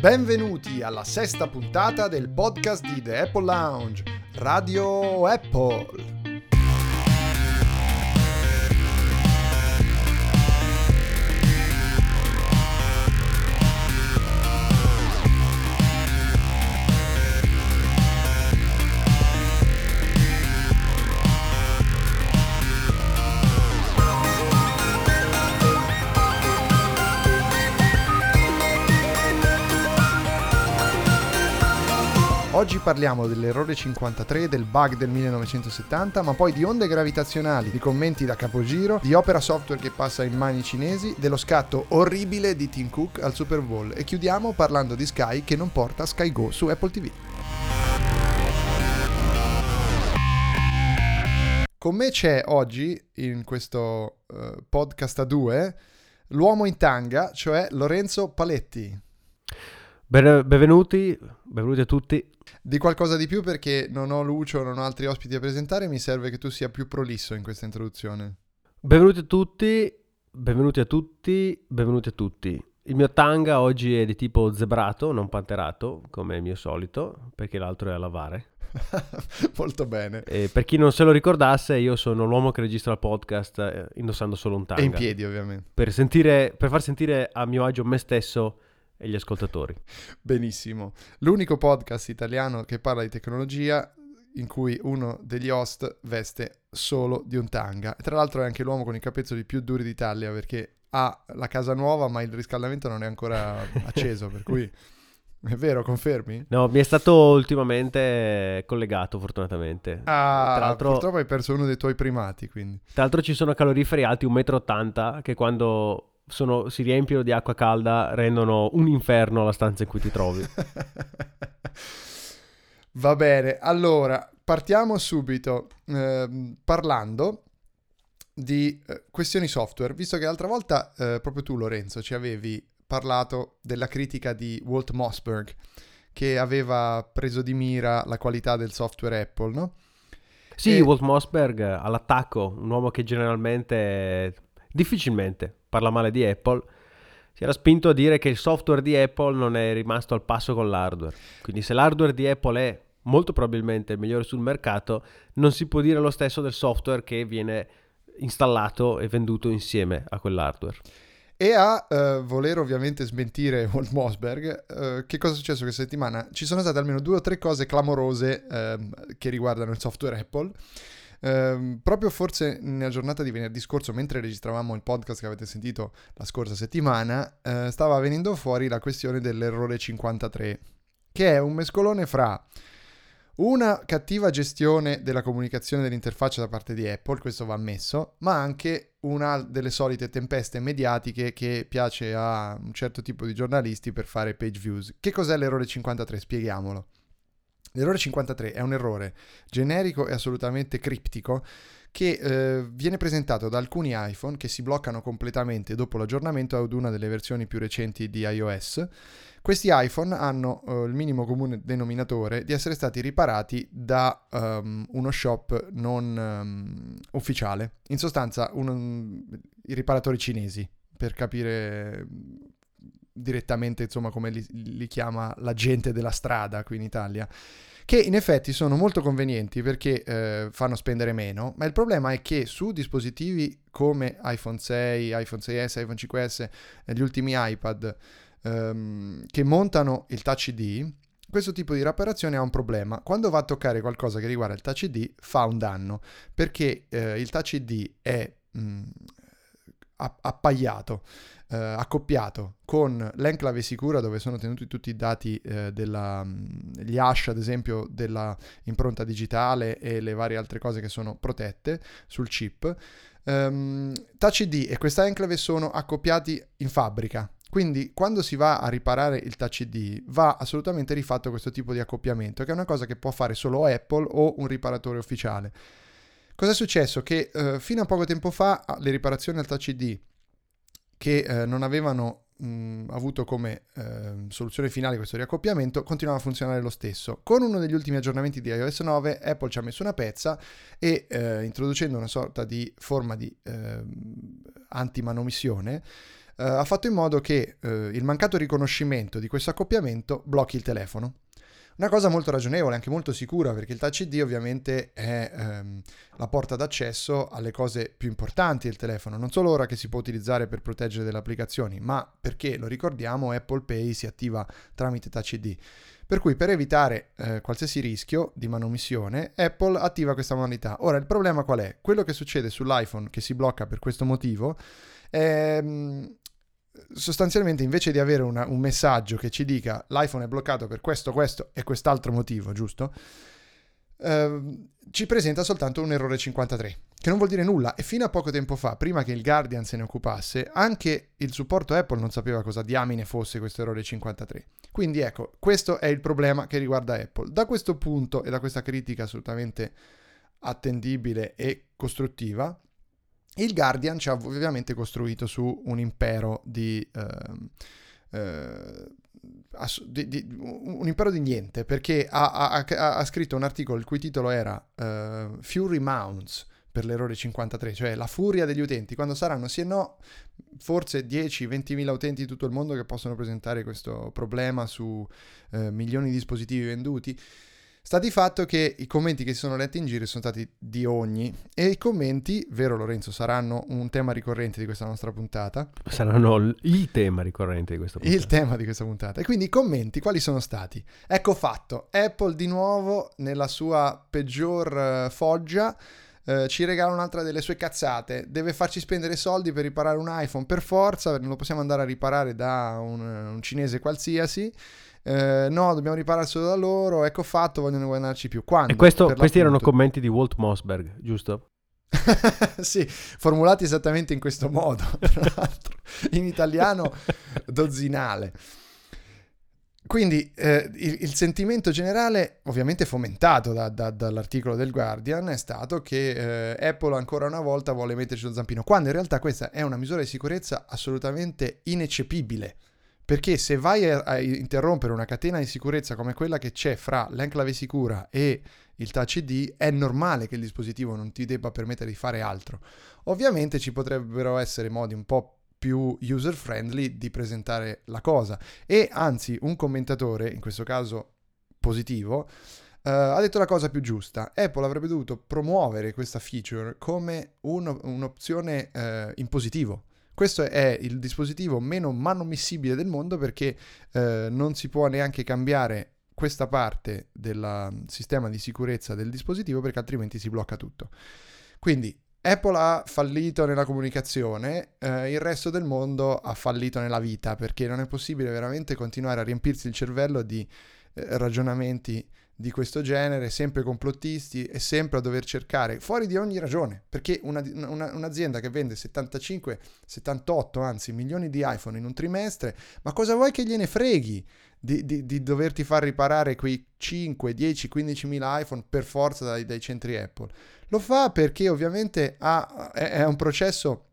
Benvenuti alla sesta puntata del podcast di The Apple Lounge, Radio Apple. Oggi parliamo dell'errore 53, del bug del 1970, ma poi di onde gravitazionali, di commenti da capogiro, di opera software che passa in mani cinesi, dello scatto orribile di Tim Cook al Super Bowl e chiudiamo parlando di Sky che non porta Sky Go su Apple TV. Con me c'è oggi, in questo uh, podcast a due, l'uomo in tanga, cioè Lorenzo Paletti. Benvenuti, benvenuti a tutti di qualcosa di più perché non ho Lucio, non ho altri ospiti da presentare, mi serve che tu sia più prolisso in questa introduzione. Benvenuti a tutti, benvenuti a tutti, benvenuti a tutti. Il mio tanga oggi è di tipo zebrato, non panterato, come il mio solito, perché l'altro è a lavare. Molto bene. E per chi non se lo ricordasse, io sono l'uomo che registra il podcast eh, indossando solo un tanga. E in piedi, ovviamente. Per, sentire, per far sentire a mio agio me stesso e gli ascoltatori. Benissimo. L'unico podcast italiano che parla di tecnologia in cui uno degli host veste solo di un tanga. Tra l'altro è anche l'uomo con i capezzoli più duri d'Italia perché ha la casa nuova ma il riscaldamento non è ancora acceso, per cui... È vero, confermi? No, mi è stato ultimamente collegato, fortunatamente. Ah, tra l'altro, purtroppo hai perso uno dei tuoi primati, quindi. Tra l'altro ci sono caloriferi alti 1,80 m che quando sono, si riempiono di acqua calda, rendono un inferno la stanza in cui ti trovi. Va bene, allora partiamo subito eh, parlando di eh, questioni software, visto che l'altra volta eh, proprio tu Lorenzo ci avevi parlato della critica di Walt Mossberg che aveva preso di mira la qualità del software Apple, no? Sì, e... Walt Mossberg all'attacco, un uomo che generalmente difficilmente parla male di Apple, si era spinto a dire che il software di Apple non è rimasto al passo con l'hardware. Quindi se l'hardware di Apple è molto probabilmente il migliore sul mercato, non si può dire lo stesso del software che viene installato e venduto insieme a quell'hardware. E a uh, voler ovviamente smentire Walt Mossberg, uh, che cosa è successo questa settimana? Ci sono state almeno due o tre cose clamorose uh, che riguardano il software Apple. Ehm, proprio forse nella giornata di venerdì scorso, mentre registravamo il podcast che avete sentito la scorsa settimana, eh, stava venendo fuori la questione dell'errore 53, che è un mescolone fra una cattiva gestione della comunicazione dell'interfaccia da parte di Apple, questo va ammesso, ma anche una delle solite tempeste mediatiche che piace a un certo tipo di giornalisti per fare page views. Che cos'è l'errore 53? Spieghiamolo. L'errore 53 è un errore generico e assolutamente criptico che eh, viene presentato da alcuni iPhone che si bloccano completamente dopo l'aggiornamento ad una delle versioni più recenti di iOS. Questi iPhone hanno eh, il minimo comune denominatore di essere stati riparati da um, uno shop non um, ufficiale, in sostanza un, i riparatori cinesi, per capire direttamente insomma come li, li, chiama la gente della strada qui in Italia che in effetti sono molto convenienti perché eh, fanno spendere meno ma il problema è che su dispositivi come iPhone 6, iPhone 6s, iPhone 5s e gli ultimi iPad ehm, che montano il Touch ID questo tipo di riparazione ha un problema. Quando va a toccare qualcosa che riguarda il Touch ID fa un danno perché eh, il Touch ID è mm, appaiato eh, accoppiato con l'enclave sicura dove sono tenuti tutti i dati eh, della, mm, gli hash ad esempio della impronta digitale e le varie altre cose che sono protette sul chip. Um, Touch e questa enclave sono accoppiati in fabbrica. Quindi quando si va a riparare il Touch ID va assolutamente rifatto questo tipo di accoppiamento, che è una cosa che può fare solo Apple o un riparatore ufficiale. Cosa è successo? Che eh, fino a poco tempo fa le riparazioni al Touch ID che eh, non avevano mh, avuto come eh, soluzione finale questo riaccoppiamento continuava a funzionare lo stesso. Con uno degli ultimi aggiornamenti di iOS 9 Apple ci ha messo una pezza e eh, introducendo una sorta di forma di ehm, antimanomissione eh, ha fatto in modo che eh, il mancato riconoscimento di questo accoppiamento blocchi il telefono. Una cosa molto ragionevole, anche molto sicura, perché il Touch ID ovviamente è ehm, la porta d'accesso alle cose più importanti del telefono, non solo ora che si può utilizzare per proteggere delle applicazioni, ma perché, lo ricordiamo, Apple Pay si attiva tramite Touch ID. Per cui per evitare eh, qualsiasi rischio di manomissione, Apple attiva questa modalità. Ora, il problema qual è? Quello che succede sull'iPhone che si blocca per questo motivo è sostanzialmente invece di avere una, un messaggio che ci dica l'iPhone è bloccato per questo, questo e quest'altro motivo, giusto? Uh, ci presenta soltanto un errore 53, che non vuol dire nulla. E fino a poco tempo fa, prima che il Guardian se ne occupasse, anche il supporto Apple non sapeva cosa diamine fosse questo errore 53. Quindi ecco, questo è il problema che riguarda Apple. Da questo punto e da questa critica assolutamente attendibile e costruttiva, il Guardian ci ha ovviamente costruito su un impero di... Uh, uh, di, di, un impero di niente perché ha, ha, ha, scritto un articolo il cui titolo era uh, Fury Mounts per l'errore 53, cioè la furia degli utenti, quando saranno sì e no forse 10-20 mila utenti di tutto il mondo che possono presentare questo problema su uh, milioni di dispositivi venduti. Sta di fatto che i commenti che si sono letti in giro sono stati di ogni e i commenti, vero Lorenzo, saranno un tema ricorrente di questa nostra puntata. Saranno il tema ricorrente di questa puntata. Il tema di questa puntata. E quindi i commenti quali sono stati? Ecco fatto, Apple di nuovo nella sua peggior uh, foggia Uh, ci regala un'altra delle sue cazzate. Deve farci spendere soldi per riparare un iPhone per forza, non lo possiamo andare a riparare da un, un cinese qualsiasi eh, no, dobbiamo riparare solo da loro, ecco fatto, vogliono guadagnarci più. Quando, e questo, questi erano commenti di Walt Mossberg, giusto? sì, formulati esattamente in questo modo, tra l'altro, in italiano dozzinale. Quindi eh, il, il, sentimento generale, ovviamente fomentato da, da, dall'articolo del Guardian, è stato che eh, Apple ancora una volta vuole metterci lo zampino, quando in realtà questa è una misura di sicurezza assolutamente ineccepibile. Perché se vai a, a, interrompere una catena di sicurezza come quella che c'è fra l'enclave sicura e il Touch ID, è normale che il dispositivo non ti debba permettere di fare altro. Ovviamente ci potrebbero essere modi un po' più user friendly di presentare la cosa. E anzi, un commentatore, in questo caso positivo, Uh, ha detto la cosa più giusta. Apple avrebbe dovuto promuovere questa feature come un, un'opzione uh, in positivo. Questo è il dispositivo meno manomissibile del mondo perché eh, non si può neanche cambiare questa parte del mm, sistema di sicurezza del dispositivo perché altrimenti si blocca tutto. Quindi Apple ha fallito nella comunicazione, eh, il resto del mondo ha fallito nella vita perché non è possibile veramente continuare a riempirsi il cervello di eh, ragionamenti di questo genere, sempre complottisti e sempre a dover cercare fuori di ogni ragione, perché una, una, un'azienda che vende 75, 78 anzi milioni di iPhone in un trimestre, ma cosa vuoi che gliene freghi di, di, di doverti far riparare quei 5, 10, 15 mila iPhone per forza dai, dai centri Apple? Lo fa perché ovviamente ha, è, è un processo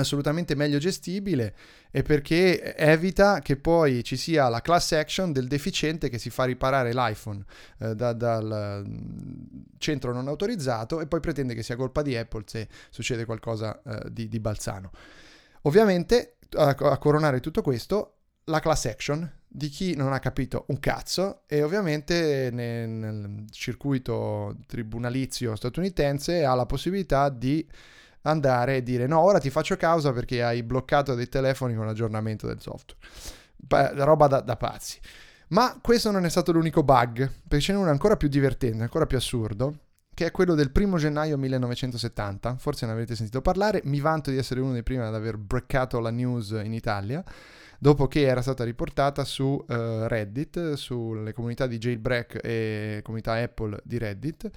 assolutamente meglio gestibile e perché evita che poi ci sia la class action del deficiente che si fa riparare l'iPhone eh, da, dal mm, centro non autorizzato e poi pretende che sia colpa di Apple se succede qualcosa eh, di, di, balzano. Ovviamente a, a coronare tutto questo la class action di chi non ha capito un cazzo e ovviamente nel, nel circuito tribunalizio statunitense ha la possibilità di andare e dire no, ora ti faccio causa perché hai bloccato dei telefoni con l'aggiornamento del software. Beh, roba da, da pazzi. Ma questo non è stato l'unico bug, perché ce n'è uno ancora più divertente, ancora più assurdo, che è quello del primo gennaio 1970. Forse ne avete sentito parlare, mi vanto di essere uno dei primi ad aver breakato la news in Italia, dopo che era stata riportata su uh, Reddit, sulle comunità di jailbreak e comunità Apple di Reddit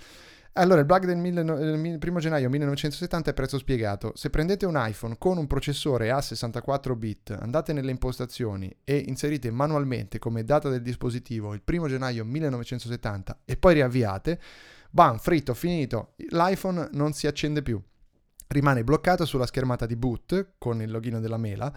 allora, il bug del, mille, del 1 gennaio 1970 è prezzo spiegato. Se prendete un iPhone con un processore a 64 bit, andate nelle impostazioni e inserite manualmente come data del dispositivo il 1 gennaio 1970 e poi riavviate, bam, fritto, finito, l'iPhone non si accende più. Rimane bloccato sulla schermata di boot con il login della mela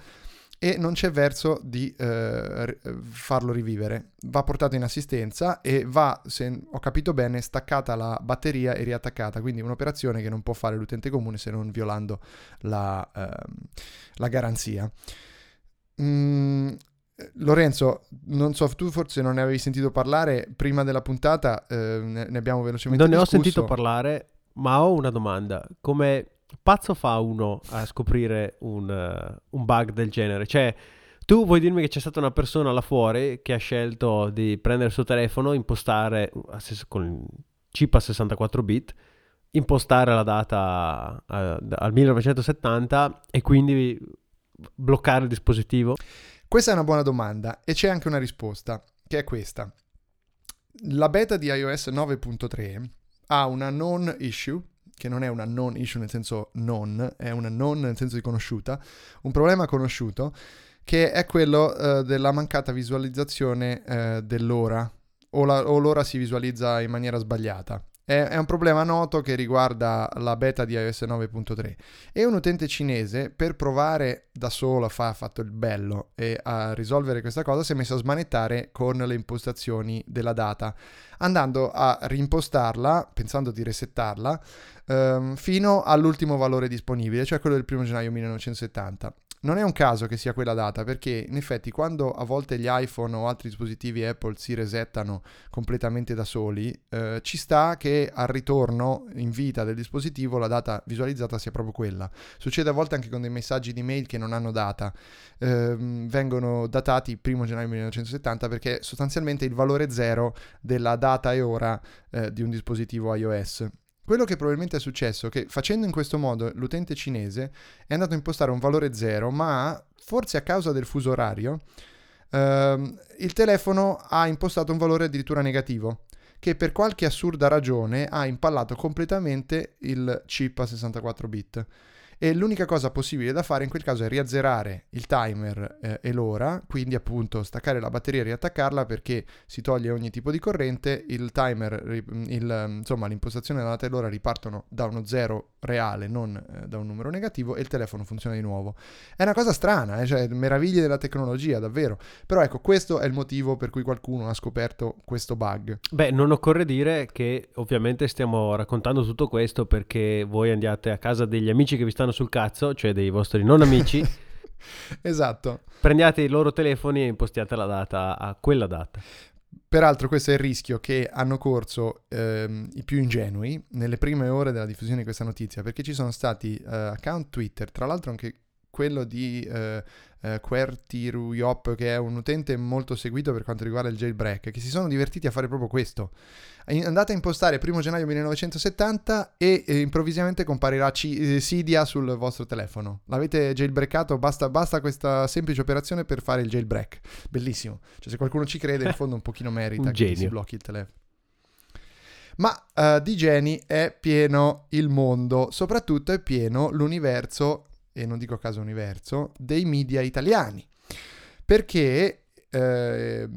e non c'è verso di eh, farlo rivivere. Va portato in assistenza e va, se ho capito bene, staccata la batteria e riattaccata, quindi un'operazione che non può fare l'utente comune se non violando la, eh, la garanzia. Mm, Lorenzo, non so, tu forse non ne avevi sentito parlare prima della puntata, eh, ne, abbiamo velocemente Non ne discusso. ho sentito parlare, ma ho una domanda. Come pazzo fa uno a scoprire un, uh, un bug del genere? Cioè, tu vuoi dirmi che c'è stata una persona là fuori che ha scelto di prendere il suo telefono, impostare con chip a 64 bit, impostare la data uh, al 1970 e quindi bloccare il dispositivo? Questa è una buona domanda e c'è anche una risposta, che è questa. La beta di iOS 9.3 ha una non issue, che non è una non issue nel senso non, è una non nel senso di conosciuta, un problema conosciuto, che è quello uh, della mancata visualizzazione uh, dell'ora, o, la, o l'ora si visualizza in maniera sbagliata. È, un problema noto che riguarda la beta di iOS 9.3 e un utente cinese per provare da solo, fa, ha fatto il bello e a risolvere questa cosa si è messo a smanettare con le impostazioni della data, andando a rimpostarla, pensando di resettarla, ehm, fino all'ultimo valore disponibile, cioè quello del 1 gennaio 1970. Non è un caso che sia quella data perché in effetti quando a volte gli iPhone o altri dispositivi Apple si resettano completamente da soli, eh, ci sta che al ritorno in vita del dispositivo la data visualizzata sia proprio quella. Succede a volte anche con dei messaggi di mail che non hanno data, eh, vengono datati 1 gennaio 1970 perché sostanzialmente il valore zero della data e ora eh, di un dispositivo iOS. Quello che probabilmente è successo è che facendo in questo modo l'utente cinese è andato a impostare un valore zero, ma forse a causa del fuso orario ehm, il telefono ha impostato un valore addirittura negativo, che per qualche assurda ragione ha impallato completamente il chip a 64 bit e l'unica cosa possibile da fare in quel caso è riazzerare il timer eh, e l'ora, quindi appunto staccare la batteria e riattaccarla perché si toglie ogni tipo di corrente, il timer, il, insomma l'impostazione della data e l'ora ripartono da uno zero reale, non eh, da un numero negativo e il telefono funziona di nuovo. È una cosa strana, eh? cioè meraviglie della tecnologia, davvero. Però ecco, questo è il motivo per cui qualcuno ha scoperto questo bug. Beh, non occorre dire che ovviamente stiamo raccontando tutto questo perché voi andiate a casa degli amici che vi stanno stanno sul cazzo, cioè dei vostri non amici. esatto. Prendiate i loro telefoni e impostiate la data a quella data. Peraltro questo è il rischio che hanno corso ehm, i più ingenui nelle prime ore della diffusione di questa notizia, perché ci sono stati eh, account Twitter, tra l'altro anche quello di eh, eh, Quertiru Yop, che è un utente molto seguito per quanto riguarda il jailbreak, che si sono divertiti a fare proprio questo. Andate a impostare 1 gennaio 1970 e eh, improvvisamente comparirà C- eh, Cydia sul vostro telefono. L'avete jailbreakato, basta, basta, questa semplice operazione per fare il jailbreak. Bellissimo. Cioè se qualcuno ci crede, in fondo un pochino merita che si blocchi il telefono. Ma uh, di geni è pieno il mondo, soprattutto è pieno l'universo e non dico a caso universo, dei media italiani. Perché eh,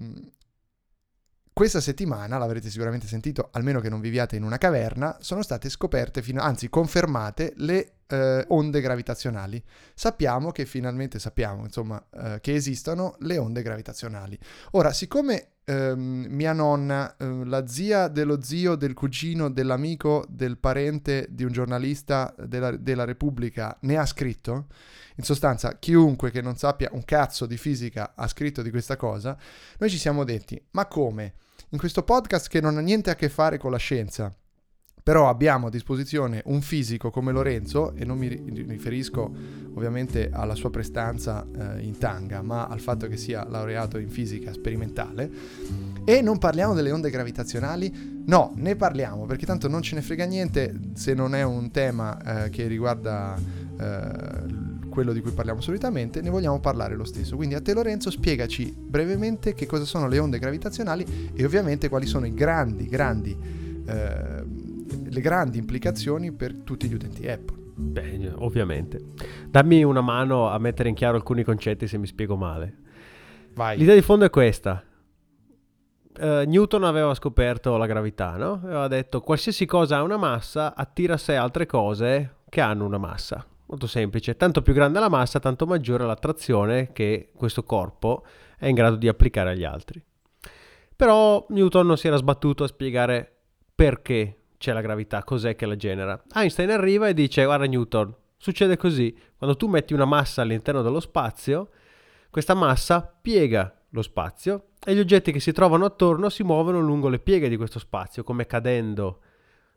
questa settimana, l'avrete sicuramente sentito, almeno che non viviate in una caverna, sono state scoperte, fino, anzi confermate, le eh, onde gravitazionali. Sappiamo che finalmente sappiamo, insomma, eh, che esistono le onde gravitazionali. Ora, siccome ehm, mia nonna, eh, la zia dello zio, del cugino, dell'amico, del parente di un giornalista della, della Repubblica ne ha scritto, in sostanza chiunque che non sappia un cazzo di fisica ha scritto di questa cosa, noi ci siamo detti, ma come? In questo podcast che non ha niente a che fare con la scienza, però abbiamo a disposizione un fisico come Lorenzo, e non mi riferisco ovviamente alla sua prestanza eh, in tanga, ma al fatto che sia laureato in fisica sperimentale, e non parliamo delle onde gravitazionali? No, ne parliamo, perché tanto non ce ne frega niente se non è un tema eh, che riguarda eh, quello di cui parliamo solitamente, ne vogliamo parlare lo stesso. Quindi a te Lorenzo spiegaci brevemente che cosa sono le onde gravitazionali e ovviamente quali sono i grandi, grandi... Eh, le grandi implicazioni per tutti gli utenti Apple. Beh, ovviamente. Dammi una mano a mettere in chiaro alcuni concetti se mi spiego male. Vai. L'idea di fondo è questa. Uh, Newton aveva scoperto la gravità, no? Aveva detto qualsiasi cosa ha una massa attira a sé altre cose che hanno una massa. Molto semplice, tanto più grande la massa, tanto maggiore l'attrazione che questo corpo è in grado di applicare agli altri. Però Newton non si era sbattuto a spiegare perché c'è la gravità, cos'è che la genera. Einstein arriva e dice, guarda Newton, succede così, quando tu metti una massa all'interno dello spazio, questa massa piega lo spazio e gli oggetti che si trovano attorno si muovono lungo le pieghe di questo spazio, come cadendo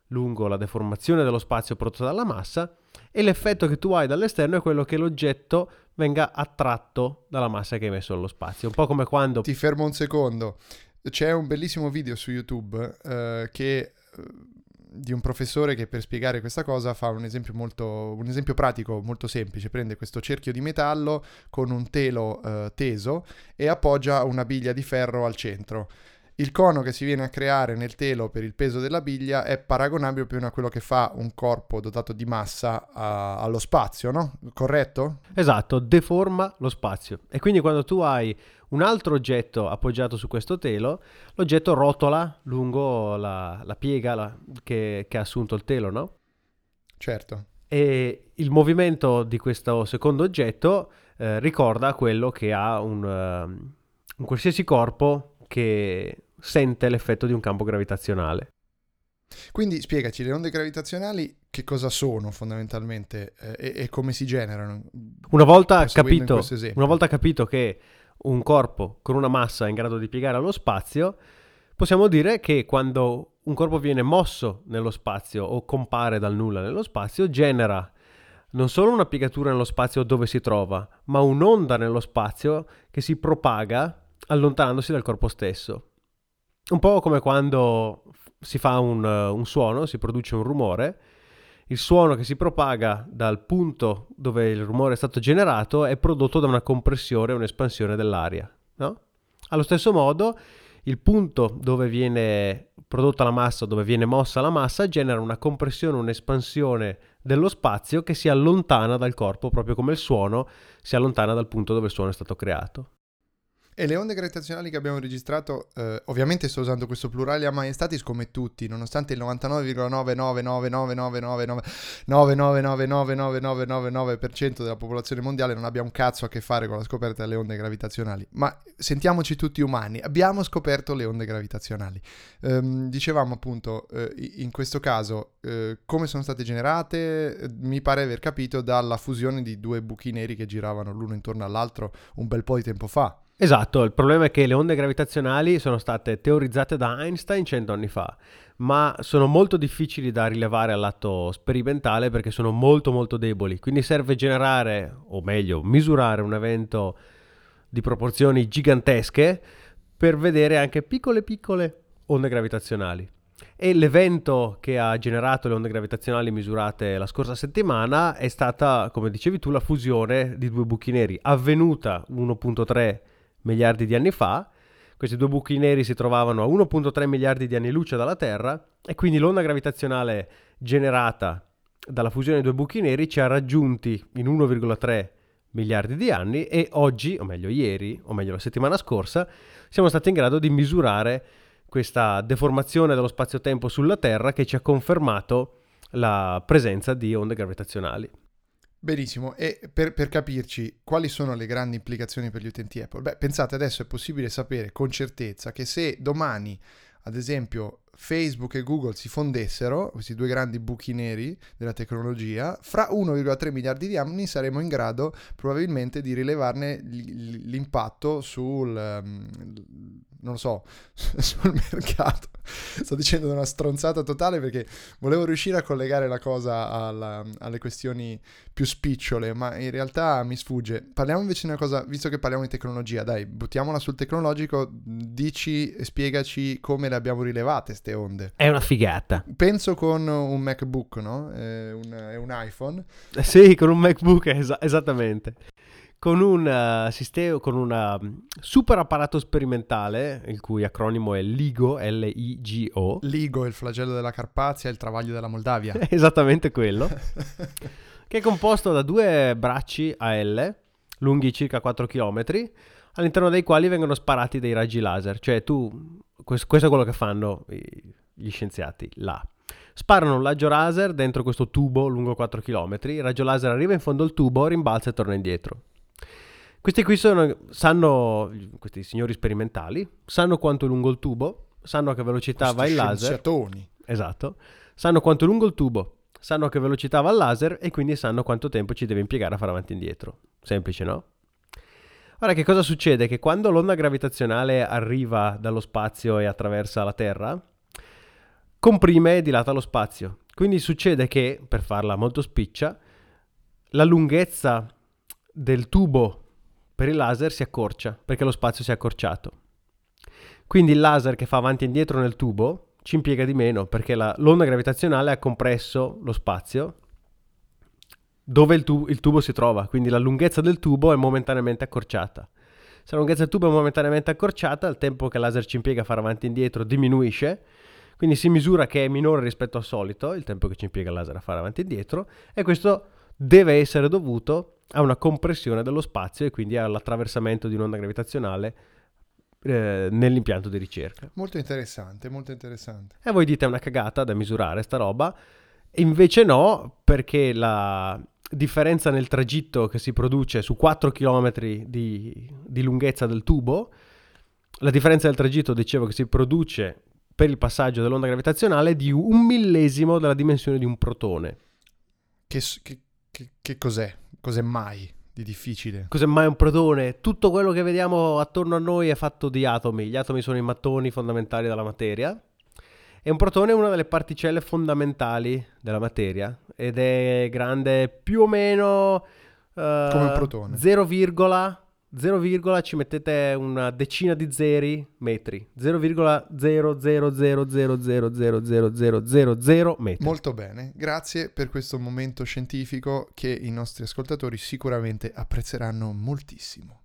lungo la deformazione dello spazio prodotta dalla massa e l'effetto che tu hai dall'esterno è quello che l'oggetto venga attratto dalla massa che hai messo allo spazio. Un po' come quando... Ti fermo un secondo. C'è un bellissimo video su YouTube eh, che eh, di un professore che per spiegare questa cosa fa un esempio, molto, un esempio pratico molto semplice. Prende questo cerchio di metallo con un telo eh, teso e appoggia una biglia di ferro al centro il cono che si viene a creare nel telo per il peso della biglia è paragonabile più o meno a quello che fa un corpo dotato di massa a, allo spazio, no? Corretto? Esatto, deforma lo spazio. E quindi quando tu hai un altro oggetto appoggiato su questo telo, l'oggetto rotola lungo la, la piega la, che, che ha assunto il telo, no? Certo. E il movimento di questo secondo oggetto eh, ricorda quello che ha un, uh, un qualsiasi corpo che sente l'effetto di un campo gravitazionale. Quindi spiegaci, le onde gravitazionali che cosa sono fondamentalmente eh, e, e, come si generano? Una volta, capito, una volta capito che un corpo con una massa è in grado di piegare allo spazio, possiamo dire che quando un corpo viene mosso nello spazio o compare dal nulla nello spazio, genera non solo una piegatura nello spazio dove si trova, ma un'onda nello spazio che si propaga allontanandosi dal corpo stesso. Un po' come quando si fa un, un suono, si produce un rumore, il suono che si propaga dal punto dove il rumore è stato generato è prodotto da una compressione un'espansione dell'aria. No? Allo stesso modo, il punto dove viene prodotta la massa, dove viene mossa la massa, genera una compressione, un'espansione dello spazio che si allontana dal corpo, proprio come il suono si allontana dal punto dove il suono è stato creato. E le onde gravitazionali che abbiamo registrato, eh, ovviamente sto usando questo plurale a maestatis come tutti, nonostante il 99,9999999999999% della popolazione mondiale non abbia un cazzo a che fare con la scoperta delle onde gravitazionali. Ma sentiamoci tutti umani, abbiamo scoperto le onde gravitazionali. Ehm, dicevamo appunto, eh, in questo caso, eh, come sono state generate, mi pare aver capito dalla fusione di due buchi neri che giravano l'uno intorno all'altro un bel po' di tempo fa. Esatto, il problema è che le onde gravitazionali sono state teorizzate da Einstein cento anni fa, ma sono molto difficili da rilevare all'atto sperimentale perché sono molto molto deboli, quindi serve generare, o meglio, misurare un evento di proporzioni gigantesche per vedere anche piccole piccole onde gravitazionali. E l'evento che ha generato le onde gravitazionali misurate la scorsa settimana è stata, come dicevi tu, la fusione di due buchi neri, avvenuta 1.3 miliardi di anni fa. Questi due buchi neri si trovavano a 1.3 miliardi di anni luce dalla Terra e quindi l'onda gravitazionale generata dalla fusione dei due buchi neri ci ha raggiunti in 1,3 miliardi di anni e oggi, o meglio ieri, o meglio la settimana scorsa, siamo stati in grado di misurare questa deformazione dello spazio-tempo sulla Terra che ci ha confermato la presenza di onde gravitazionali. Benissimo, e per, per, capirci quali sono le grandi implicazioni per gli utenti Apple? Beh, pensate adesso è possibile sapere con certezza che se domani, ad esempio, Facebook e Google si fondessero, questi due grandi buchi neri della tecnologia, fra 1,3 miliardi di anni saremo in grado probabilmente di rilevarne l'impatto sul, um, non lo so, sul mercato. Sto dicendo una stronzata totale perché volevo riuscire a collegare la cosa alla, alle questioni più spicciole, ma in realtà mi sfugge. Parliamo invece di una cosa, visto che parliamo di tecnologia, dai, buttiamola sul tecnologico, dici e spiegaci come le abbiamo rilevate queste onde. È una figata. Penso con un MacBook, no? È un, è un iPhone. Sì, con un MacBook, es- esattamente con un uh, sistema, con un uh, super apparato sperimentale, il cui acronimo è LIGO, L-I-G-O. LIGO, il flagello della Carpazia, il travaglio della Moldavia. Esattamente quello. che è composto da due bracci a L, lunghi circa 4 km, all'interno dei quali vengono sparati dei raggi laser. Cioè tu, questo, è quello che fanno gli scienziati là. Sparano un raggio laser dentro questo tubo lungo 4 km, il raggio laser arriva in fondo al tubo, rimbalza e torna indietro. Questi qui sono, sanno, questi signori sperimentali, sanno quanto è lungo il tubo, sanno a che velocità va il laser. Esatto. Sanno quanto è lungo il tubo, sanno a che velocità va il laser e quindi sanno quanto tempo ci deve impiegare a fare avanti e indietro. Semplice, no? Ora, che cosa succede? Che quando l'onda gravitazionale arriva dallo spazio e attraversa la Terra, comprime e dilata lo spazio. Quindi succede che, per farla molto spiccia, la lunghezza del tubo per il laser si accorcia, perché lo spazio si è accorciato. Quindi il laser che fa avanti e indietro nel tubo ci impiega di meno, perché la, l'onda gravitazionale ha compresso lo spazio dove il, tu- il tubo si trova, quindi la lunghezza del tubo è momentaneamente accorciata. Se la lunghezza del tubo è momentaneamente accorciata, il tempo che il laser ci impiega a fare avanti e indietro diminuisce, quindi si misura che è minore rispetto al solito il tempo che ci impiega il laser a fare avanti e indietro, e questo deve essere dovuto a una compressione dello spazio e quindi all'attraversamento di un'onda gravitazionale eh, nell'impianto di ricerca. Molto interessante, molto interessante. E voi dite è una cagata da misurare sta roba, invece no, perché la differenza nel tragitto che si produce su 4 km di, di lunghezza del tubo, la differenza del tragitto, dicevo, che si produce per il passaggio dell'onda gravitazionale è di un millesimo della dimensione di un protone. Che, che, che, che cos'è? Cos'è mai di difficile? Cos'è mai un protone? Tutto quello che vediamo attorno a noi è fatto di atomi. Gli atomi sono i mattoni fondamentali della materia. E un protone è una delle particelle fondamentali della materia ed è grande più o meno uh, come un protone. 0, 0, ci mettete una decina di zeri metri 0,00000000000 metri molto bene grazie per questo momento scientifico che i nostri ascoltatori sicuramente apprezzeranno moltissimo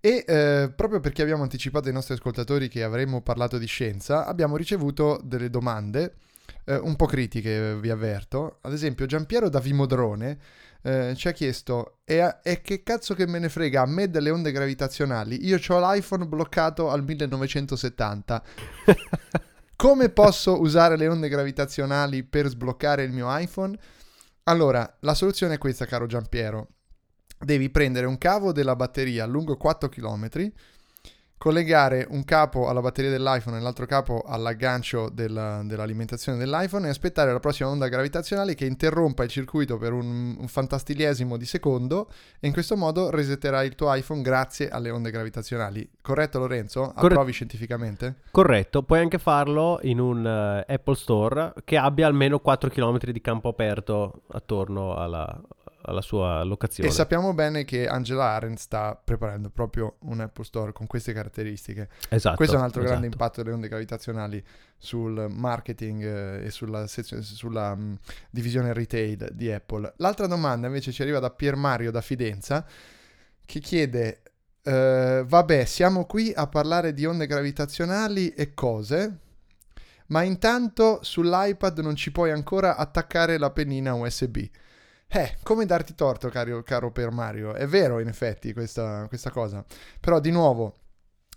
e eh, proprio perché abbiamo anticipato ai nostri ascoltatori che avremmo parlato di scienza abbiamo ricevuto delle domande eh, un po' critiche vi avverto ad esempio Giampiero da Vimodrone eh, ci ha chiesto e, e, che cazzo che me ne frega a me delle onde gravitazionali? Io ho l'iPhone bloccato al 1970. Come posso usare le onde gravitazionali per sbloccare il mio iPhone? Allora, la soluzione è questa, caro Giampiero. Devi prendere un cavo della batteria lungo 4 km collegare un capo alla batteria dell'iPhone e l'altro capo all'aggancio della, dell'alimentazione dell'iPhone e aspettare la prossima onda gravitazionale che interrompa il circuito per un, un fantastigliesimo di secondo e in questo modo resetterà il tuo iPhone grazie alle onde gravitazionali. Corretto Lorenzo? Corre- Approvi scientificamente? Corretto, puoi anche farlo in un uh, Apple Store che abbia almeno 4 km di campo aperto attorno alla, alla sua locazione. E sappiamo bene che Angela Arendt sta preparando proprio un Apple Store con queste caratteristiche. Esatto. Questo è un altro esatto. grande impatto delle onde gravitazionali sul marketing eh, e sulla, sezione, sulla um, divisione retail di Apple. L'altra domanda invece ci arriva da Pier Mario da Fidenza che chiede Uh, vabbè, siamo qui a parlare di onde gravitazionali e cose, ma intanto sull'iPad non ci puoi ancora attaccare la pennina USB. Eh, come darti torto, caro, caro per Mario? È vero, in effetti, questa, questa cosa. Però, di nuovo,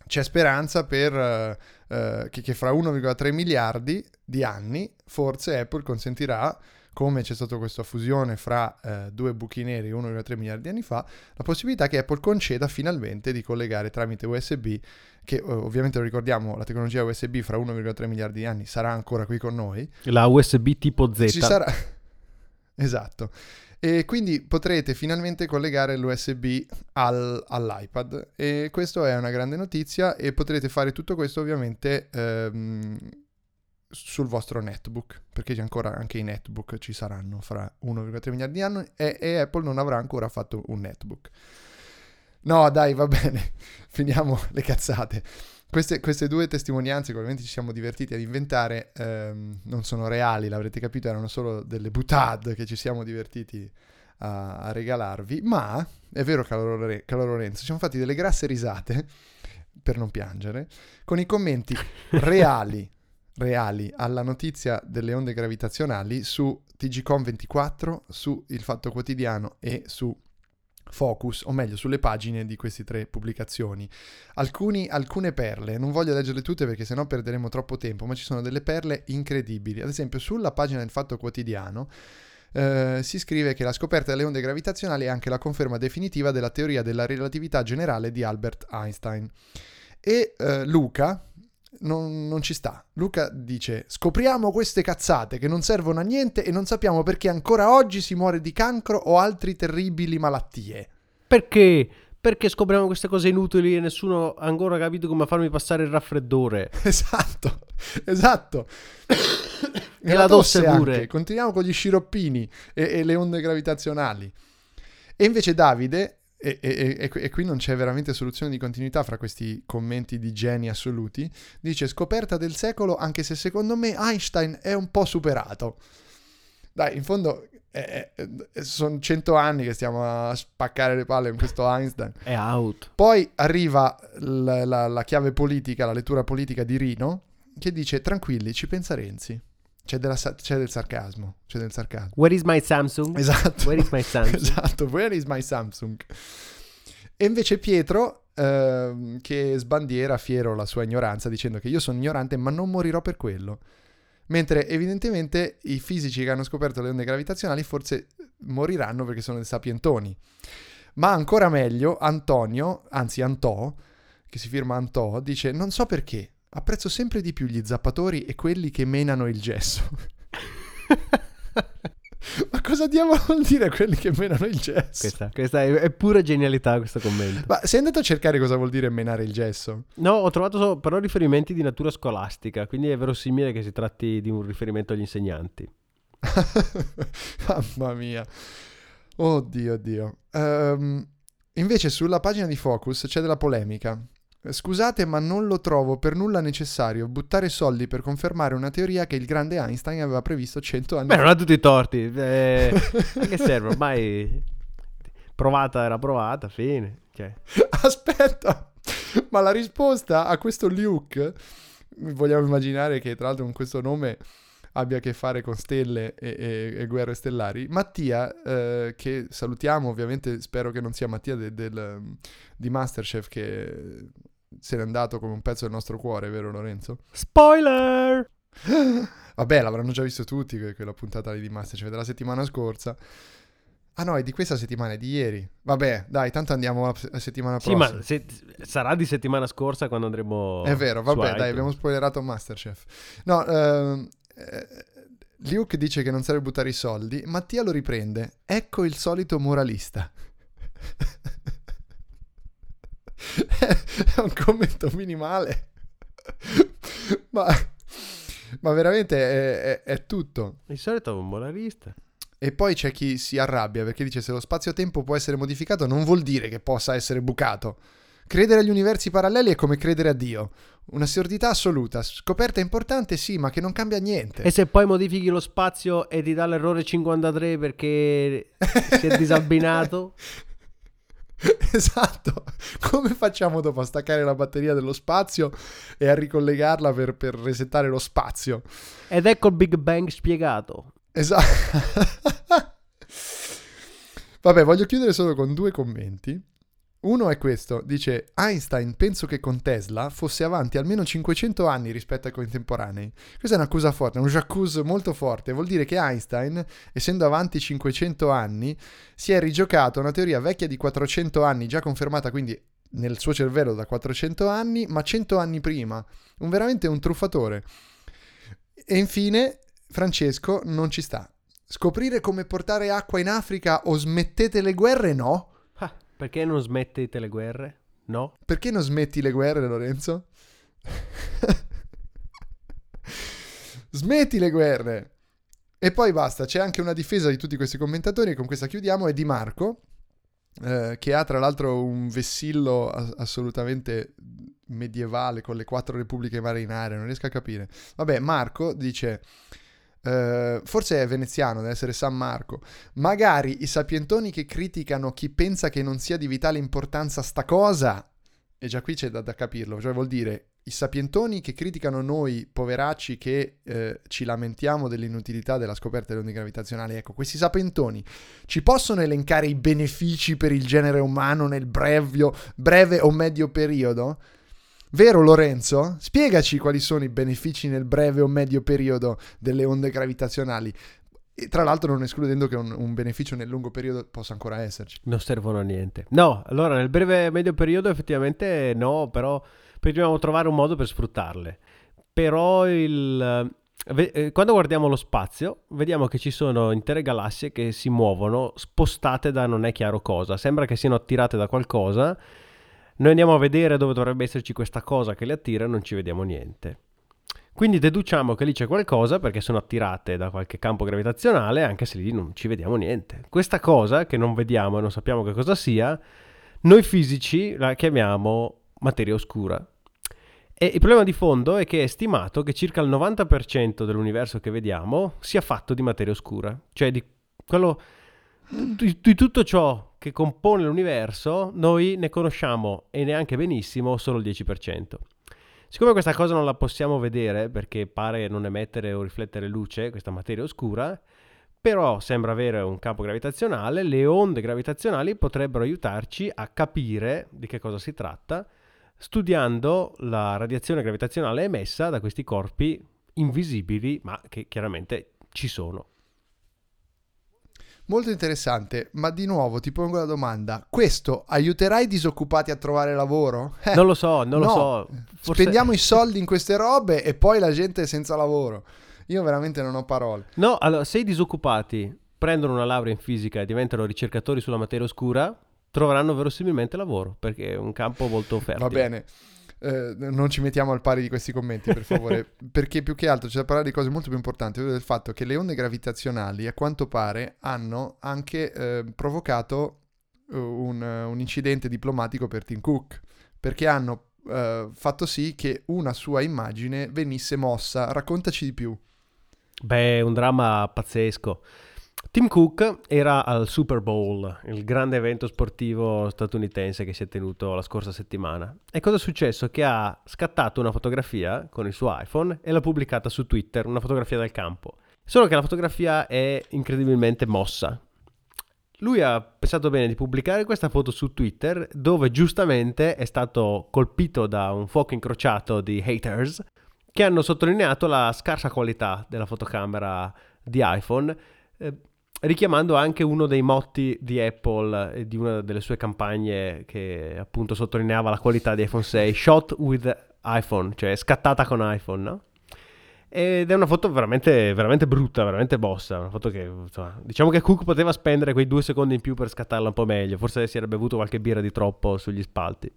c'è speranza per, uh, uh, che, che, fra 1,3 miliardi di anni forse Apple consentirà, come c'è stata questa fusione fra uh, due buchi neri 1,3 miliardi di anni fa, la possibilità che Apple conceda finalmente di collegare tramite USB, che ovviamente lo ricordiamo, la tecnologia USB fra 1,3 miliardi di anni sarà ancora qui con noi. La USB tipo Z. Ci sarà Esatto. E quindi potrete finalmente collegare l'USB al, all'iPad e questa è una grande notizia e potrete fare tutto questo ovviamente ehm, sul vostro netbook perché ancora anche i netbook ci saranno fra 1,3 miliardi di anni e, e Apple non avrà ancora fatto un netbook. No, dai, va bene, finiamo le cazzate. Queste, queste, due testimonianze che ovviamente ci siamo divertiti ad inventare ehm, non sono reali, l'avrete capito, erano solo delle butade che ci siamo divertiti a, a regalarvi, ma è vero caro, Lorenzo, ci siamo fatti delle grasse risate, per non piangere, con i commenti reali, reali alla notizia delle onde gravitazionali su TGCOM24, su Il Fatto Quotidiano e su focus, o meglio sulle pagine di queste tre pubblicazioni. Alcuni, alcune perle, non voglio leggerle tutte perché sennò perderemo troppo tempo, ma ci sono delle perle incredibili. Ad esempio sulla pagina del Fatto Quotidiano eh, si scrive che la scoperta delle onde gravitazionali è anche la conferma definitiva della teoria della relatività generale di Albert Einstein. E eh, Luca, non, non, ci sta. Luca dice: Scopriamo queste cazzate che non servono a niente e non sappiamo perché ancora oggi si muore di cancro o altre terribili malattie. Perché? perché scopriamo queste cose inutili e nessuno ha ancora capito come farmi passare il raffreddore. Esatto, esatto. E la tosse pure. anche. Continuiamo con gli sciroppini e, e le onde gravitazionali. E invece Davide, e, e- e- qui non c'è veramente soluzione di continuità fra questi commenti di geni assoluti, dice scoperta del secolo anche se secondo me Einstein è un po' superato. Dai, in fondo eh, eh, sono cento anni che stiamo a spaccare le palle con questo Einstein. È out. Poi arriva la, la- la chiave politica, la lettura politica di Rino, che dice tranquilli, ci pensa Renzi. C'è, della c'è del sarcasmo, c'è del sarcasmo. Where is my Samsung? Esatto. Where is my Samsung? esatto, where is my Samsung? E invece Pietro, ehm, che sbandiera fiero la sua ignoranza, dicendo che io sono ignorante, ma non morirò per quello. Mentre evidentemente i fisici che hanno scoperto le onde gravitazionali forse moriranno perché sono dei sapientoni. Ma ancora meglio, Antonio, anzi Antò, che si firma Antò, dice non so perché, apprezzo sempre di più gli zappatori e quelli che menano il gesso. Ma cosa diavolo vuol dire quelli che menano il gesso? Questa, questa è, è pura genialità questo commento. Ma sei andato a cercare cosa vuol dire menare il gesso? No, ho trovato solo- però riferimenti di natura scolastica, quindi è verosimile che si tratti di un riferimento agli insegnanti. Mamma mia. Oddio, oddio. Ehm, invece sulla pagina di Focus c'è della polemica. Scusate, ma non lo trovo per nulla necessario buttare soldi per confermare una teoria che il grande Einstein aveva previsto 100 anni Beh, fa. non ha tutti i torti. Eh, a che serve? Ormai provata era provata, fine. Cioè, Aspetta, ma la risposta a questo Luke, vogliamo immaginare che tra l'altro con questo nome abbia a che fare con stelle e, e- e guerre stellari. Mattia, eh, che salutiamo, ovviamente spero che non sia Mattia de- del- di Masterchef che se n'è andato come un pezzo del nostro cuore, vero Lorenzo? spoiler! Vabbè, l'avranno già visto tutti que- quella puntata lì di Masterchef della settimana scorsa. Ah no, è di questa settimana, è di ieri. Vabbè, dai, tanto andiamo a, settimana Sì, prossima. ma se- sarà di settimana scorsa quando andremo. È vero, vabbè, dai, abbiamo spoilerato Masterchef. No, ehm, eh, Luke dice che non serve buttare i soldi, Mattia lo riprende. Ecco il solito moralista. È un commento minimale. ma, ma veramente è, è- è tutto. Di solito è un moralista. E poi c'è chi si arrabbia perché dice se lo spazio-tempo può essere modificato non vuol dire che possa essere bucato. Credere agli universi paralleli è come credere a Dio. Un'assurdità assoluta. Scoperta importante sì, ma che non cambia niente. E se poi modifichi lo spazio e ti dà l'errore 53 perché si è disabbinato? esatto. Come facciamo dopo a staccare la batteria dello spazio e a ricollegarla per, per resettare lo spazio? Ed ecco il Big Bang spiegato. Esatto. Vabbè, voglio chiudere solo con due commenti. Uno è questo, dice Einstein penso che con Tesla fosse avanti almeno 500 anni rispetto ai contemporanei. Questa è un'accusa forte, un j'accuse molto forte, vuol dire che Einstein, essendo avanti 500 anni, si è rigiocato una teoria vecchia di 400 anni, già confermata quindi nel suo cervello da 400 anni, ma 100 anni prima. Un veramente un truffatore. E infine, Francesco non ci sta. Scoprire come portare acqua in Africa o smettete le guerre? No. Perché non smettete le guerre? No? Perché non smetti le guerre, Lorenzo? Smetti le guerre! E poi basta, c'è anche una difesa di tutti questi commentatori, e con questa chiudiamo, è di Marco, eh, che ha tra l'altro un vessillo a- assolutamente medievale con le quattro repubbliche marinare, non riesco a capire. Vabbè, Marco dice... eh, forse è veneziano, deve essere San Marco. Magari i sapientoni che criticano chi pensa che non sia di vitale importanza sta cosa, e già qui c'è da, da capirlo, cioè vuol dire i sapientoni che criticano noi poveracci che eh, ci lamentiamo dell'inutilità della scoperta delle onde gravitazionali, ecco, questi sapientoni ci possono elencare i benefici per il genere umano nel brevio, breve o medio periodo? Vero Lorenzo? Spiegaci quali sono i benefici nel breve o medio periodo delle onde gravitazionali. E tra l'altro non escludendo che un, un beneficio nel lungo periodo possa ancora esserci. Non servono a niente. No, allora nel breve e medio periodo effettivamente no, però dobbiamo trovare un modo per sfruttarle. Però il, eh, quando guardiamo lo spazio, vediamo che ci sono intere galassie che si muovono spostate da non è chiaro cosa. Sembra che siano attirate da qualcosa. Noi andiamo a vedere dove dovrebbe esserci questa cosa che le attira e non ci vediamo niente. Quindi deduciamo che lì c'è qualcosa perché sono attirate da qualche campo gravitazionale, anche se lì non ci vediamo niente. Questa cosa che non vediamo e non sappiamo che cosa sia, noi fisici la chiamiamo materia oscura. E il problema di fondo è che è stimato che circa il 90% dell'universo che vediamo sia fatto di materia oscura, cioè di, quello, di, di tutto ciò che compone l'universo, noi ne conosciamo e neanche benissimo solo il 10%. Siccome questa cosa non la possiamo vedere perché pare non emettere o riflettere luce, questa materia oscura, però sembra avere un campo gravitazionale, le onde gravitazionali potrebbero aiutarci a capire di che cosa si tratta studiando la radiazione gravitazionale emessa da questi corpi invisibili, ma che chiaramente ci sono. Molto interessante, ma di nuovo ti pongo la domanda: questo aiuterà i disoccupati a trovare lavoro? Eh, non lo so, non no. lo so. Forse... Spendiamo i soldi in queste robe e poi la gente è senza lavoro. Io veramente non ho parole. No, allora, se i disoccupati prendono una laurea in fisica e diventano ricercatori sulla materia oscura, troveranno verosimilmente lavoro, perché è un campo molto fertile. Va bene. Eh, non ci mettiamo al pari di questi commenti, per favore, perché più che altro c'è da parlare di cose molto più importanti, ovvero del fatto che le onde gravitazionali, a quanto pare, hanno anche eh, provocato uh, un, un, incidente diplomatico per Tim Cook, perché hanno uh, fatto sì che una sua immagine venisse mossa. Raccontaci di più. Beh, un dramma pazzesco. Tim Cook era al Super Bowl, il grande evento sportivo statunitense che si è tenuto la scorsa settimana. E cosa è successo? Che ha scattato una fotografia con il suo iPhone e l'ha pubblicata su Twitter, una fotografia del campo. Solo che la fotografia è incredibilmente mossa. Lui ha pensato bene di pubblicare questa foto su Twitter, dove giustamente è stato colpito da un fuoco incrociato di haters che hanno sottolineato la scarsa qualità della fotocamera di iPhone. Richiamando anche uno dei motti di Apple e di una delle sue campagne che appunto sottolineava la qualità di iPhone 6, shot with iPhone, cioè scattata con iPhone, no? Ed è una foto veramente, veramente brutta, veramente bossa. Una foto che, insomma, diciamo che Cook poteva spendere quei due secondi in più per scattarla un po' meglio. Forse si sarebbe avuto qualche birra di troppo sugli spalti.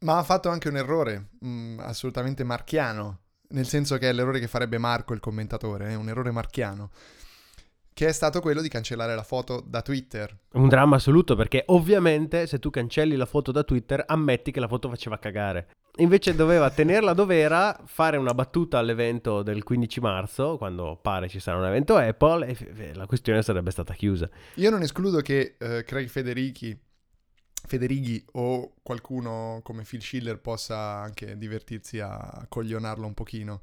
Ma ha fatto anche un errore, mh, mm, assolutamente marchiano. Nel senso che è l'errore che farebbe Marco, il commentatore, è eh? un errore marchiano che è stato quello di cancellare la foto da Twitter. Un dramma assoluto perché ovviamente se tu cancelli la foto da Twitter ammetti che la foto faceva cagare. Invece doveva tenerla dove era, fare una battuta all'evento del 15 marzo, quando pare ci sarà un evento Apple, e la questione sarebbe stata chiusa. Io non escludo che uh, Craig Federici, Federighi o qualcuno come Phil Schiller possa anche divertirsi a coglionarlo un pochino.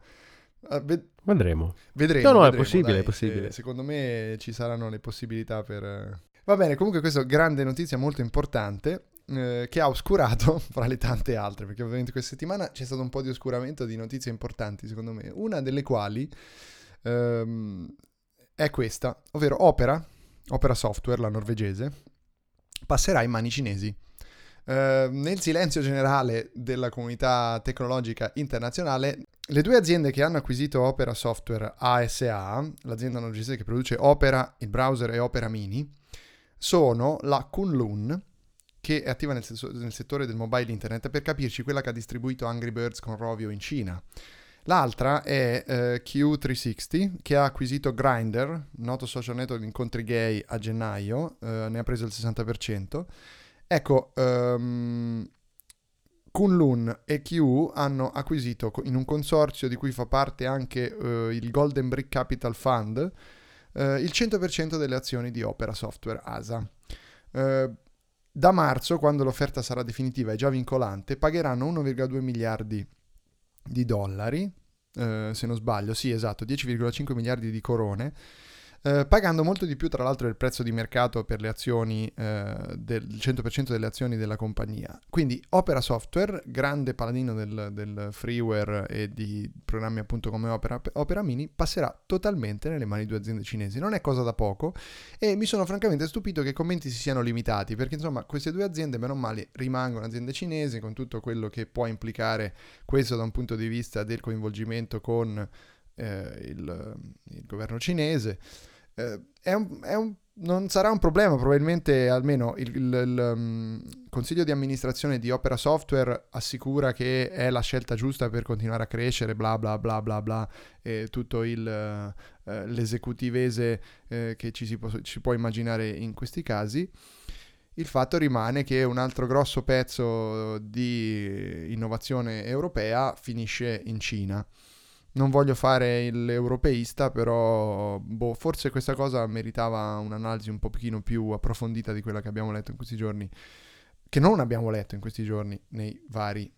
Uh, ved- vedremo. Vedremo. No, no, vedremo, è possibile, dai. è possibile. Eh, secondo me ci saranno le possibilità per... Va bene, comunque questa grande notizia molto importante eh, che ha oscurato fra le tante altre, perché ovviamente questa settimana c'è stato un po' di oscuramento di notizie importanti, secondo me. Una delle quali ehm, è questa, ovvero Opera, Opera Software, la norvegese, passerà in mani cinesi. Uh, nel silenzio generale della comunità tecnologica internazionale le due aziende che hanno acquisito Opera Software ASA, l'azienda norvegese che produce Opera, il browser e Opera Mini, sono la Kunlun, che è attiva nel, ses- nel, settore del mobile internet, per capirci quella che ha distribuito Angry Birds con Rovio in Cina. L'altra è eh, Q360, che ha acquisito Grindr, noto social network di incontri gay, a gennaio, eh, ne ha preso il 60%. Ecco, um, Kunlun e Q hanno acquisito in un consorzio di cui fa parte anche uh, il Golden Brick Capital Fund uh, il 100% delle azioni di Opera Software ASA. Uh, da marzo, quando l'offerta sarà definitiva e già vincolante, pagheranno 1,2 miliardi di dollari, se non sbaglio, sì esatto, 10,5 miliardi di corone, eh, pagando molto di più tra l'altro del prezzo di mercato per le azioni, eh, del 100% delle azioni della compagnia. Quindi Opera Software, grande paladino del, del freeware e di programmi appunto come Opera, Opera Mini, passerà totalmente nelle mani di due aziende cinesi. Non è cosa da poco e mi sono francamente stupito che i commenti si siano limitati perché insomma queste due aziende meno male rimangono aziende cinesi con tutto quello che può implicare questo da un punto di vista del coinvolgimento con eh, il, il, governo cinese. Eh, è un, è un, non sarà un problema, probabilmente almeno il, il, il um, consiglio di amministrazione di Opera Software assicura che è la scelta giusta per continuare a crescere, bla bla bla bla bla, e tutto il, uh, l'esecutivese uh, che ci si, può, ci può immaginare in questi casi. Il fatto rimane che un altro grosso pezzo di innovazione europea finisce in Cina. Non voglio fare l'europeista, però boh, forse questa cosa meritava un'analisi un pochino più approfondita di quella che abbiamo letto in questi giorni, che non abbiamo letto in questi giorni nei vari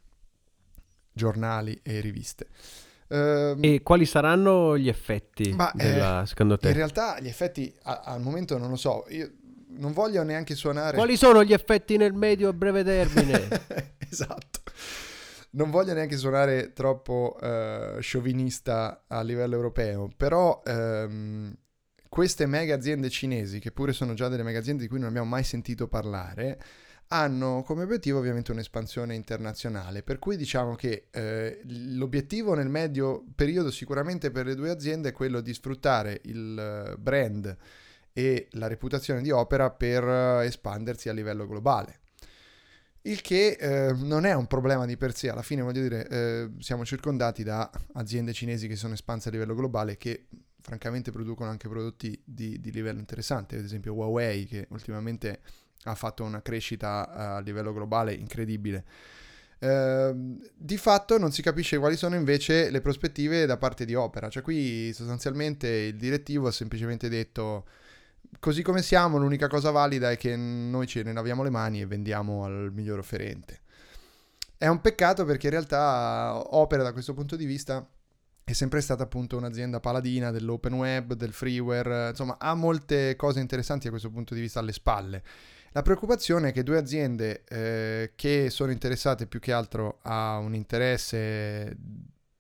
giornali e riviste. Uh, e quali saranno gli effetti ma, della, eh, secondo te? In realtà gli effetti a, al momento non lo so. Io non voglio neanche suonare. Quali sono gli effetti nel medio e breve termine? esatto non voglio neanche suonare troppo uh, sciovinista a livello europeo, però um, queste mega aziende cinesi, che pure sono già delle mega aziende di cui non abbiamo mai sentito parlare, hanno come obiettivo ovviamente un'espansione internazionale, per cui diciamo che eh, l'obiettivo nel medio periodo sicuramente per le due aziende è quello di sfruttare il eh, brand e la reputazione di Opera per eh, espandersi a livello globale. Il che eh, non è un problema di per sé, alla fine voglio dire, eh, siamo circondati da aziende cinesi che sono espanse a livello globale che francamente producono anche prodotti di, di livello interessante, ad esempio Huawei che ultimamente ha fatto una crescita a livello globale incredibile. Eh, di fatto non si capisce quali sono invece le prospettive da parte di Opera, cioè qui sostanzialmente il direttivo ha semplicemente detto così come siamo, l'unica cosa valida è che noi ce ne laviamo le mani e vendiamo al miglior offerente. È un peccato perché in realtà Opera da questo punto di vista è sempre stata appunto un'azienda paladina dell'open web, del freeware, insomma ha molte cose interessanti da questo punto di vista alle spalle. La preoccupazione è che due aziende eh, che sono interessate più che altro a un interesse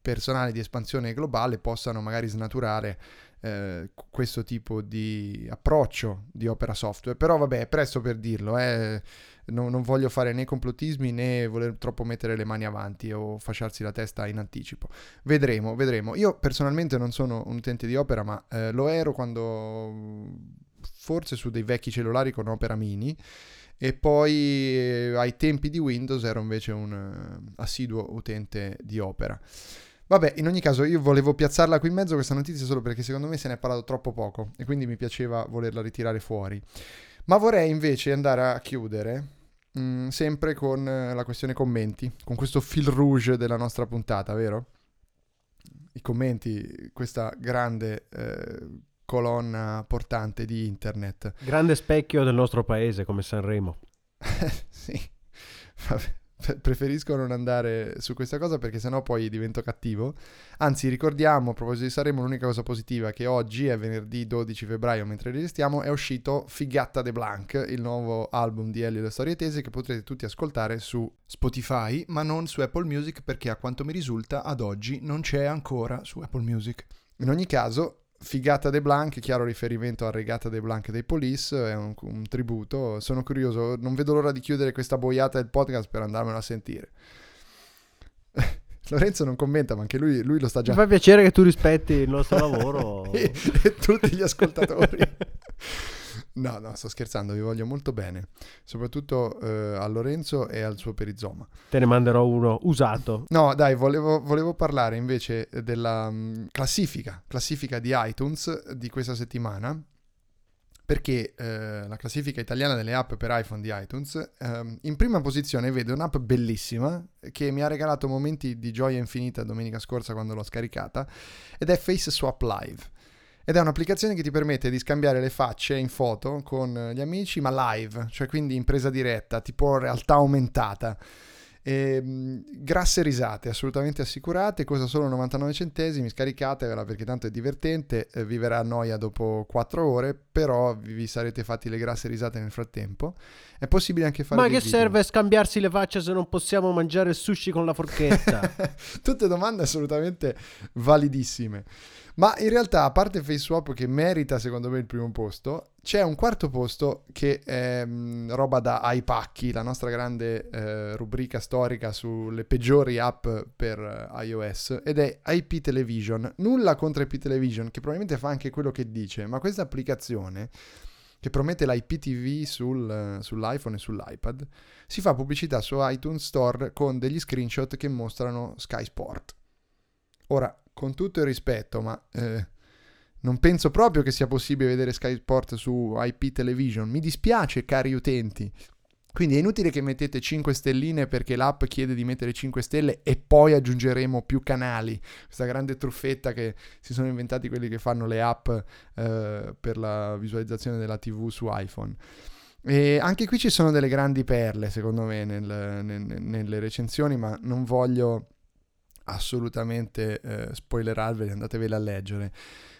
personale di espansione globale possano magari snaturare eh, questo tipo di approccio di opera software. Però vabbè, è presto per dirlo, eh. non, non, voglio fare né complottismi né voler troppo mettere le mani avanti o fasciarsi la testa in anticipo. Vedremo, vedremo. Io personalmente non sono un utente di opera, ma eh, lo ero quando forse su dei vecchi cellulari con Opera Mini e poi eh, ai tempi di Windows ero invece un uh, assiduo utente di Opera. Vabbè, in ogni caso io volevo piazzarla qui in mezzo questa notizia solo perché secondo me se ne è parlato troppo poco e quindi mi piaceva volerla ritirare fuori. Ma vorrei invece andare a chiudere mh, mm, sempre con eh, la questione commenti, con questo fil rouge della nostra puntata, vero? I commenti, questa grande eh, colonna portante di internet. Grande specchio del nostro paese come Sanremo. sì, vabbè preferisco non andare su questa cosa perché sennò poi divento cattivo. Anzi, ricordiamo, a proposito di Saremo, l'unica cosa positiva che oggi è venerdì 12 febbraio, mentre registriamo, è uscito Figatta de Blanc, il nuovo album di Elio e le Storie Tese che potrete tutti ascoltare su Spotify, ma non su Apple Music perché a quanto mi risulta ad oggi non c'è ancora su Apple Music. In ogni caso, Figata de Blanc, chiaro riferimento a Regata de Blanc dei Police, è un, un, tributo. Sono curioso, non vedo l'ora di chiudere questa boiata del podcast per andarmelo a sentire. Lorenzo non commenta, ma anche lui, lui lo sta già. Mi fa piacere che tu rispetti il nostro lavoro e, e tutti gli ascoltatori. No, no, sto scherzando, vi voglio molto bene, soprattutto eh, a Lorenzo e al suo perizoma. Te ne manderò uno usato. No, dai, volevo, volevo parlare invece della um, classifica, classifica di iTunes di questa settimana, perché eh, la classifica italiana delle app per iPhone di iTunes, eh, in prima posizione vede un'app bellissima che mi ha regalato momenti di gioia infinita domenica scorsa quando l'ho scaricata, ed è Face Swap Live. Ed è un'applicazione che ti permette di scambiare le facce in foto con gli amici, ma live, cioè quindi in presa diretta, tipo realtà aumentata. E, ehm, grasse risate, assolutamente assicurate, costa solo 99 centesimi, scaricatevela perché tanto è divertente, eh, vi verrà noia dopo 4 ore, però vi, sarete fatti le grasse risate nel frattempo. È possibile anche fare... Ma che video. serve scambiarsi le facce se non possiamo mangiare il sushi con la forchetta? Tutte domande assolutamente validissime. Ma in realtà, a parte FaceSwap che merita secondo me il primo posto, c'è un quarto posto che è mh, roba da iPacchi, la nostra grande eh, rubrica storica sulle peggiori app per uh, iOS, ed è IP Television. Nulla contro IP Television, che probabilmente fa anche quello che dice, ma questa applicazione che promette l'IPTV sul, sull'iPhone e sull'iPad, si fa pubblicità su iTunes Store con degli screenshot che mostrano Sky Sport. Ora, con tutto il rispetto, ma... Eh, non penso proprio che sia possibile vedere Sky Sport su IP Television. Mi dispiace, cari utenti. Quindi è inutile che mettete 5 stelline perché l'app chiede di mettere 5 stelle e poi aggiungeremo più canali. Questa grande truffetta che si sono inventati quelli che fanno le app eh, per la visualizzazione della TV su iPhone. E anche qui ci sono delle grandi perle, secondo me, nel, nel, nelle recensioni, ma non voglio assolutamente eh, spoilerarveli, andatevele a leggere.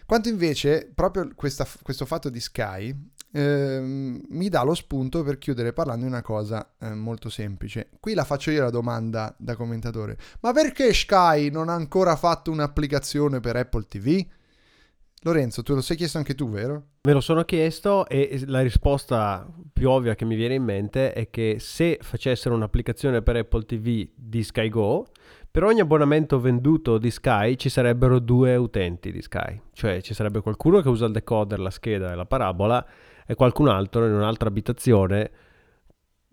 Quanto invece proprio questa, questo fatto di Sky eh, mi dà lo spunto per chiudere parlando di una cosa eh, molto semplice. Qui la faccio io la domanda da commentatore. Ma perché Sky non ha ancora fatto un'applicazione per Apple TV? Lorenzo, tu lo sei chiesto anche tu, vero? Me lo sono chiesto e la risposta più ovvia che mi viene in mente è che se facessero un'applicazione per Apple TV di Sky Go, per ogni abbonamento venduto di Sky ci sarebbero due utenti di Sky, cioè ci sarebbe qualcuno che usa il decoder, la scheda e la parabola e qualcun altro in un'altra abitazione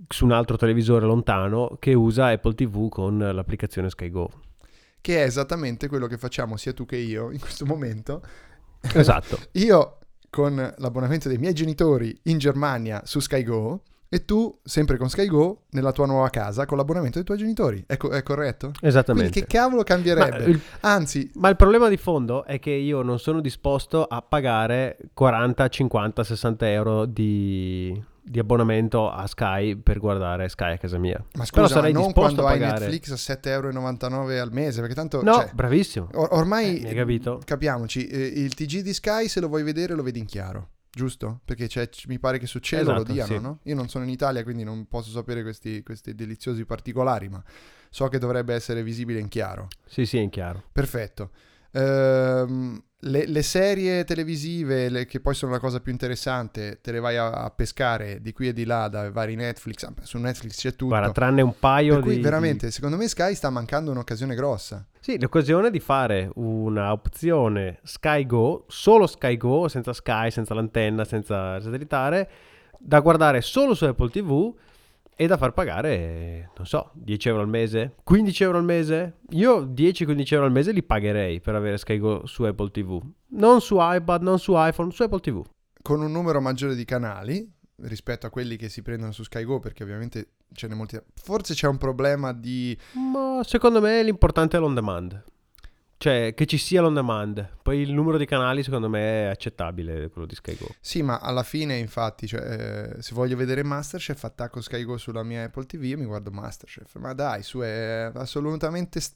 su un altro televisore lontano che usa Apple TV con l'applicazione Sky Go. Che è esattamente quello che facciamo sia tu che io in questo momento. Esatto. io con l'abbonamento dei miei genitori in Germania su Sky Go e tu, sempre con Sky Go, nella tua nuova casa, con l'abbonamento dei tuoi genitori. È, co- è corretto? Esattamente. Quindi che cavolo cambierebbe? Ma il, Anzi... Ma il problema di fondo è che io non sono disposto a pagare 40, 50, 60 euro di, di abbonamento a Sky per guardare Sky a casa mia. Ma scusa, Però sarei non quando hai. Netflix a 7,99 euro al mese, perché tanto... No, cioè, bravissimo. Or- ormai... Eh, capito? Capiamoci, eh, il TG di Sky se lo vuoi vedere lo vedi in chiaro giusto? Perché mi pare che su cielo esatto, lo diano, sì. no? Io non sono in Italia, quindi non posso sapere questi, questi, deliziosi particolari, ma so che dovrebbe essere visibile in chiaro. Sì, sì, in chiaro. Perfetto. Ehm, le, le, serie televisive, le, che poi sono la cosa più interessante, te le vai a, a, pescare di qui e di là da vari Netflix. Ah, su Netflix c'è tutto. Guarda, tranne un paio per cui, di. veramente, secondo me Sky sta mancando un'occasione grossa. Sì, l'occasione di fare una opzione Sky Go, solo Sky Go, senza Sky, senza l'antenna, senza satellitare, da guardare solo su Apple TV e da far pagare, non so, 10 euro al mese, 15 euro al mese. Io 10-15 euro al mese li pagherei per avere Sky Go su Apple TV. Non su iPad, non su iPhone, su Apple TV. Con un numero maggiore di canali rispetto a quelli che si prendono su Sky Go, perché ovviamente ce n'è molti. Forse c'è un problema di... Ma secondo me l'importante è l'on demand. Cioè, che ci sia l'on demand. Poi il numero di canali, secondo me, è accettabile, quello di SkyGo. Sì, ma alla fine, infatti, cioè, eh, se voglio vedere Masterchef, attacco SkyGo sulla mia Apple TV e mi guardo Masterchef. Ma dai, su, è assolutamente... St-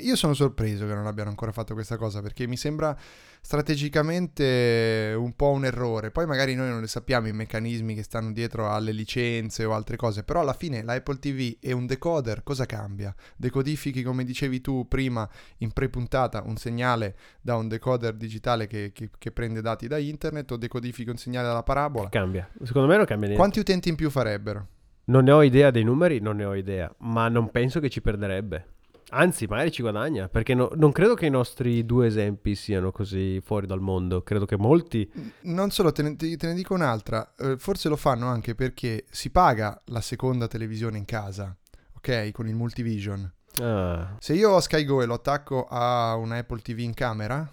Io sono sorpreso che non abbiano ancora fatto questa cosa, perché mi sembra strategicamente un po' un errore. Poi magari noi non le sappiamo i meccanismi che stanno dietro alle licenze o altre cose, però alla fine l'Apple TV e un decoder cosa cambia? Decodifichi, come dicevi tu prima, in pre-puntata un segnale da un decoder digitale che, che, che prende dati da internet o decodifichi un segnale dalla parabola? Cambia. Secondo me non cambia niente. Quanti utenti in più farebbero? Non ne ho idea dei numeri, non ne ho idea, ma non penso che ci perderebbe. Anzi, magari ci guadagna, perché no, non credo che i nostri due esempi siano così fuori dal mondo. Credo che molti... Non solo, te ne, te ne dico un'altra. Eh, forse lo fanno anche perché si paga la seconda televisione in casa, ok? Con il multivision. Ah. Se io ho Sky Go e lo attacco a un Apple TV in camera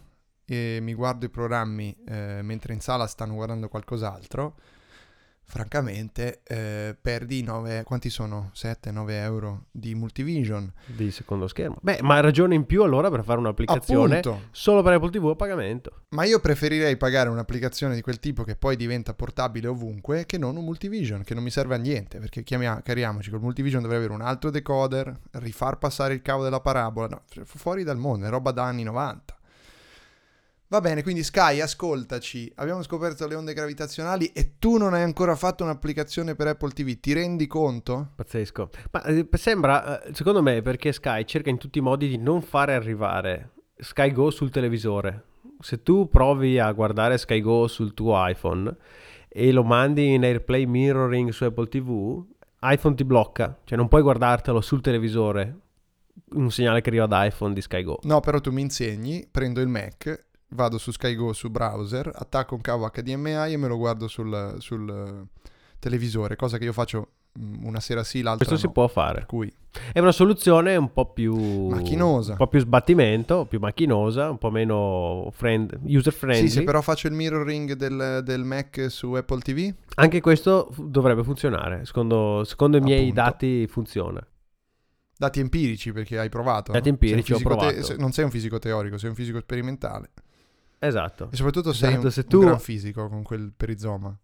e mi guardo i programmi eh, mentre in sala stanno guardando qualcos'altro francamente eh, perdi 9, quanti sono? 7-9 euro di multivision. Di secondo schermo. Beh, ma ragione in più allora per fare un'applicazione Appunto. solo per Apple TV a pagamento. Ma io preferirei pagare un'applicazione di quel tipo che poi diventa portabile ovunque che non un multivision, che non mi serve a niente, perché chiamia, cariamoci, col multivision dovrei avere un altro decoder, rifar passare il cavo della parabola, no, fuori dal mondo, è roba da anni 90. Va bene, quindi Sky, ascoltaci, abbiamo scoperto le onde gravitazionali e tu non hai ancora fatto un'applicazione per Apple TV, ti rendi conto? Pazzesco. Ma eh, sembra, eh, secondo me, perché Sky cerca in tutti i modi di non fare arrivare Sky Go sul televisore. Se tu provi a guardare Sky Go sul tuo iPhone e lo mandi in AirPlay mirroring su Apple TV, iPhone ti blocca, cioè non puoi guardartelo sul televisore un segnale che arriva da iPhone di SkyGo. No, però tu mi insegni, prendo il Mac, vado su SkyGo su browser, attacco un cavo HDMI e me lo guardo sul, sul televisore, cosa che io faccio mm, una sera sì, l'altra Questo no. si può fare. Per cui È una soluzione un po' più Macchinosa. un po' più sbattimento, più macchinosa, un po' meno friend, user friendly. sì, se però faccio il mirroring del, del Mac su Apple TV, Anche questo dovrebbe funzionare. Secondo, secondo i miei Appunto. dati funziona. dati empirici perché hai provato. Dati no? Sei empirici, ho provato. se- non sei un fisico teorico, sei un fisico sperimentale. Esatto. E soprattutto sei Esatto, un, se un tu- gran fisico con quel perizoma.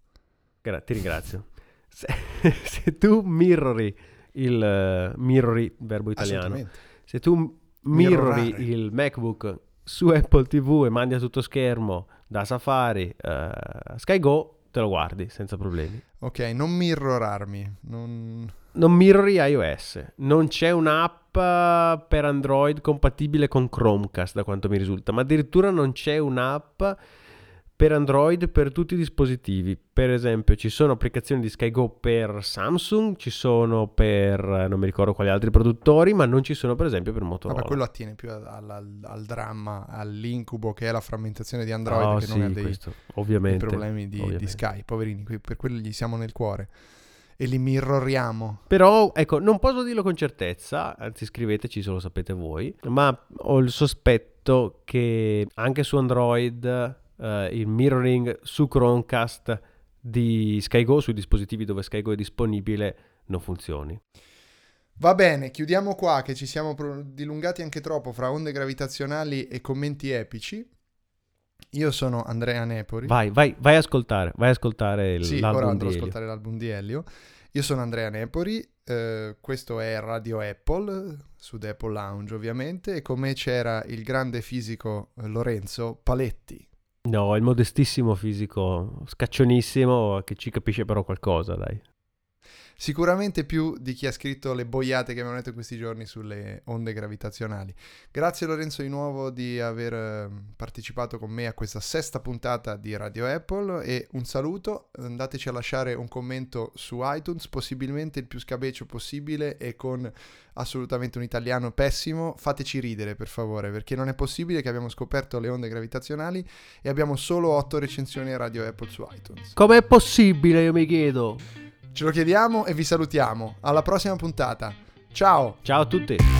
Gra- ti ringrazio. Se, se tu mirrori il eh, mirrori, verbo italiano, se tu mirrori Mirrorare. il MacBook su Apple TV e mandi a tutto schermo da Safari eh, Sky Go, te lo guardi senza problemi. Ok, non mirrorarmi. Non... Non mirrori iOS, non c'è un'app eh, per Android compatibile con Chromecast da quanto mi risulta, ma addirittura non c'è un'app per Android per tutti i dispositivi. Per esempio, ci sono applicazioni di SkyGo per Samsung, ci sono per eh, non mi ricordo quali altri produttori, ma non ci sono per esempio per Motorola. Vabbè, quello attiene più al, al- al dramma, all'incubo che è la frammentazione di Android Oh, che sì, non ha dei, questo, dei problemi di, di. Sky. Poverini, per quello gli siamo nel cuore. E li mirroriamo. Però, ecco, non posso dirlo con certezza, anzi scriveteci se lo sapete voi, ma ho il sospetto che anche su Android eh, il mirroring su Chromecast di SkyGo, sui dispositivi dove SkyGo è disponibile, non funzioni. Va bene, chiudiamo qua che ci siamo dilungati anche troppo fra onde gravitazionali e commenti epici. Io sono Andrea Nepori. Vai, vai, vai a ascoltare, vai a ascoltare il, Sì, ora l'album andrò di ad ascoltare l'album di Elio. Io sono Andrea Nepori, eh, questo è Radio Apple, su The Apple Lounge ovviamente, e con me c'era il grande fisico Lorenzo Paletti. No, il modestissimo fisico, scaccionissimo, che ci capisce però qualcosa, dai. Sicuramente più di chi ha scritto le boiate che abbiamo letto in questi giorni sulle onde gravitazionali. Grazie Lorenzo di nuovo di aver eh, partecipato con me a questa sesta puntata di Radio Apple e un saluto, andateci a lasciare un commento su iTunes, possibilmente il più scabeccio possibile e con assolutamente un italiano pessimo. Fateci ridere per favore, perché non è possibile che abbiamo scoperto le onde gravitazionali e abbiamo solo otto recensioni a Radio Apple su iTunes. Com'è possibile, io mi chiedo? Ce lo chiediamo e vi salutiamo. Alla prossima puntata. Ciao! Ciao a tutti.